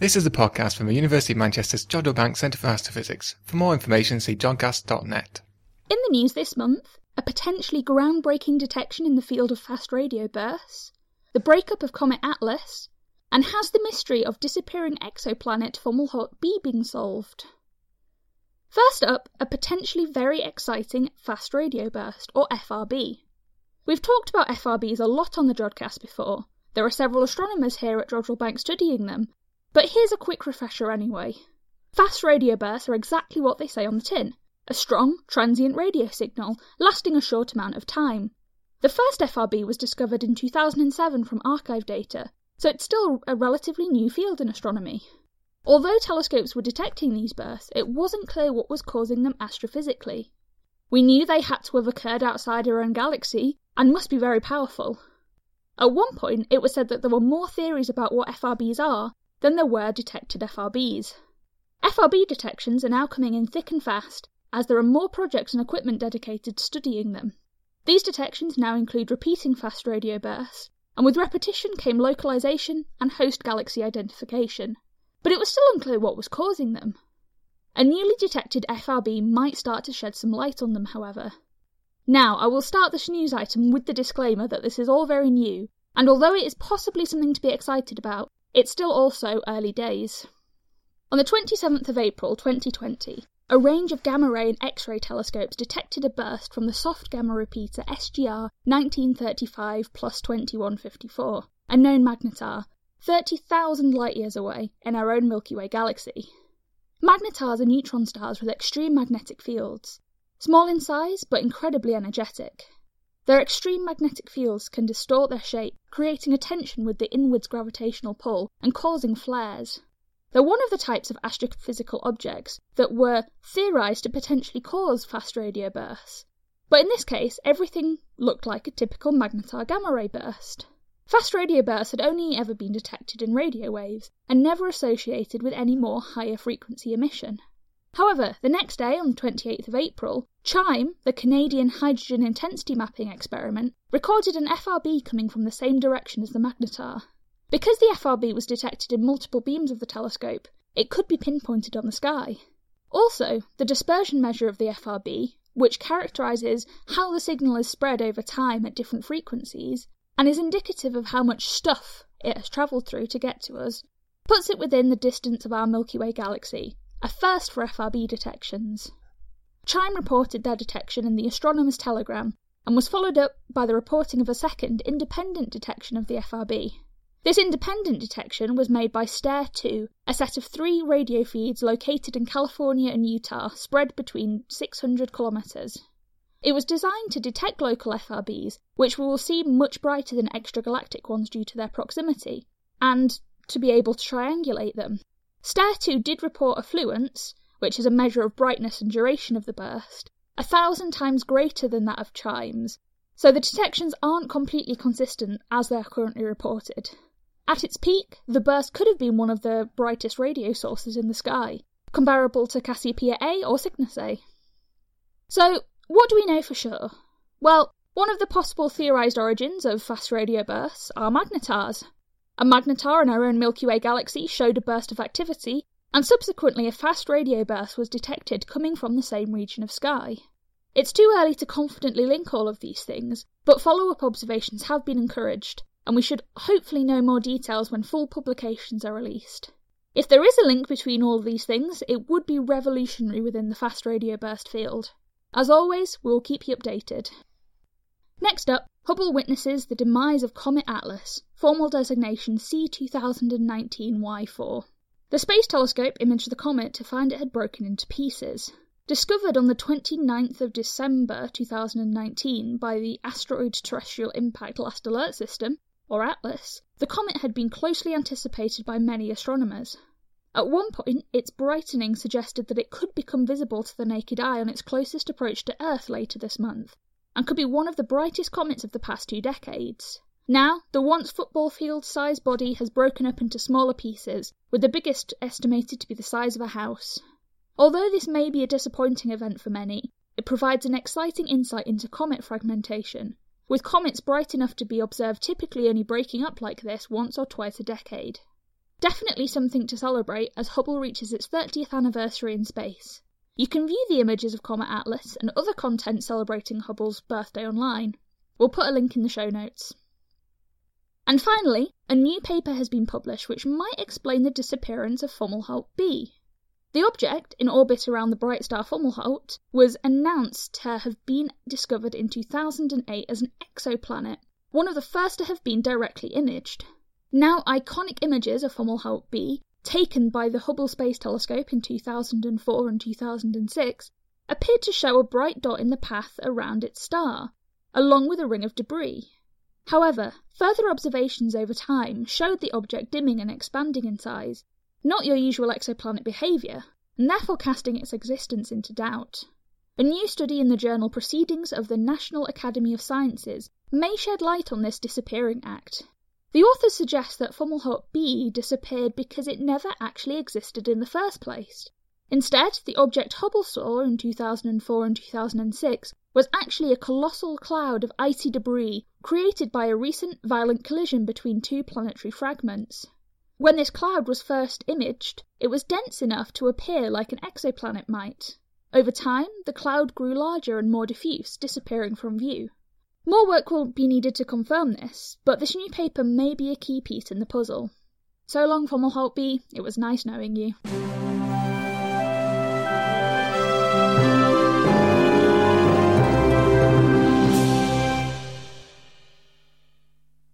This is a podcast from the University of Manchester's Jodrell Bank Centre for Astrophysics. For more information, see jodcast.net. In the news this month, a potentially groundbreaking detection in the field of fast radio bursts, the breakup of Comet Atlas, and has the mystery of disappearing exoplanet Fomalhaut B been solved? First up, a potentially very exciting fast radio burst, or FRB. We've talked about FRBs a lot on the Jodcast before. There are several astronomers here at Jodrell Bank studying them, but here's a quick refresher anyway. Fast radio bursts are exactly what they say on the tin a strong, transient radio signal lasting a short amount of time. The first FRB was discovered in 2007 from archive data, so it's still a relatively new field in astronomy. Although telescopes were detecting these bursts, it wasn't clear what was causing them astrophysically. We knew they had to have occurred outside our own galaxy and must be very powerful. At one point, it was said that there were more theories about what FRBs are than there were detected FRBs. FRB detections are now coming in thick and fast, as there are more projects and equipment dedicated to studying them. These detections now include repeating fast radio bursts, and with repetition came localization and host galaxy identification. But it was still unclear what was causing them. A newly detected FRB might start to shed some light on them, however. Now, I will start this news item with the disclaimer that this is all very new, and although it is possibly something to be excited about, it's still also early days. On the 27th of April 2020, a range of gamma ray and X ray telescopes detected a burst from the soft gamma repeater SGR 1935 plus 2154, a known magnetar, 30,000 light years away in our own Milky Way galaxy. Magnetars are neutron stars with extreme magnetic fields, small in size but incredibly energetic. Their extreme magnetic fields can distort their shape, creating a tension with the inwards gravitational pull and causing flares. They're one of the types of astrophysical objects that were theorized to potentially cause fast radio bursts. But in this case, everything looked like a typical magnetar gamma ray burst. Fast radio bursts had only ever been detected in radio waves and never associated with any more higher frequency emission. However, the next day, on the 28th of April, CHIME, the Canadian Hydrogen Intensity Mapping Experiment, recorded an FRB coming from the same direction as the magnetar. Because the FRB was detected in multiple beams of the telescope, it could be pinpointed on the sky. Also, the dispersion measure of the FRB, which characterizes how the signal is spread over time at different frequencies, and is indicative of how much stuff it has travelled through to get to us, puts it within the distance of our Milky Way galaxy, a first for FRB detections. Chime reported their detection in the Astronomer's Telegram and was followed up by the reporting of a second independent detection of the FRB. This independent detection was made by STARE 2, a set of three radio feeds located in California and Utah, spread between 600 kilometers. It was designed to detect local FRBs, which will seem much brighter than extragalactic ones due to their proximity, and to be able to triangulate them. STARE 2 did report a fluence, which is a measure of brightness and duration of the burst, a thousand times greater than that of chimes, so the detections aren't completely consistent as they are currently reported. At its peak, the burst could have been one of the brightest radio sources in the sky, comparable to Cassiopeia A or Cygnus A. So, what do we know for sure? Well, one of the possible theorized origins of fast radio bursts are magnetars, a magnetar in our own Milky Way galaxy showed a burst of activity, and subsequently a fast radio burst was detected coming from the same region of sky. It's too early to confidently link all of these things, but follow up observations have been encouraged, and we should hopefully know more details when full publications are released. If there is a link between all these things, it would be revolutionary within the fast radio burst field. As always, we will keep you updated. Next up, Hubble witnesses the demise of Comet Atlas, formal designation C2019Y4. The Space Telescope imaged the comet to find it had broken into pieces. Discovered on the 29th of December 2019 by the Asteroid Terrestrial Impact Last Alert System, or ATLAS, the comet had been closely anticipated by many astronomers. At one point, its brightening suggested that it could become visible to the naked eye on its closest approach to Earth later this month, and could be one of the brightest comets of the past two decades. Now, the once football field sized body has broken up into smaller pieces, with the biggest estimated to be the size of a house. Although this may be a disappointing event for many, it provides an exciting insight into comet fragmentation, with comets bright enough to be observed typically only breaking up like this once or twice a decade. Definitely something to celebrate as Hubble reaches its 30th anniversary in space. You can view the images of Comet Atlas and other content celebrating Hubble's birthday online. We'll put a link in the show notes. And finally, a new paper has been published which might explain the disappearance of Fomalhaut b. The object, in orbit around the bright star Fomalhaut, was announced to have been discovered in 2008 as an exoplanet, one of the first to have been directly imaged. Now iconic images of Fomalhaut b, taken by the Hubble Space Telescope in 2004 and 2006, appeared to show a bright dot in the path around its star, along with a ring of debris. However, further observations over time showed the object dimming and expanding in size, not your usual exoplanet behaviour, and therefore casting its existence into doubt. A new study in the journal Proceedings of the National Academy of Sciences may shed light on this disappearing act, the authors suggest that Fomalhaut b disappeared because it never actually existed in the first place. Instead, the object Hubble saw in 2004 and 2006 was actually a colossal cloud of icy debris created by a recent violent collision between two planetary fragments. When this cloud was first imaged, it was dense enough to appear like an exoplanet might. Over time, the cloud grew larger and more diffuse, disappearing from view. More work will be needed to confirm this, but this new paper may be a key piece in the puzzle. So long, Fomalhaut B. It was nice knowing you.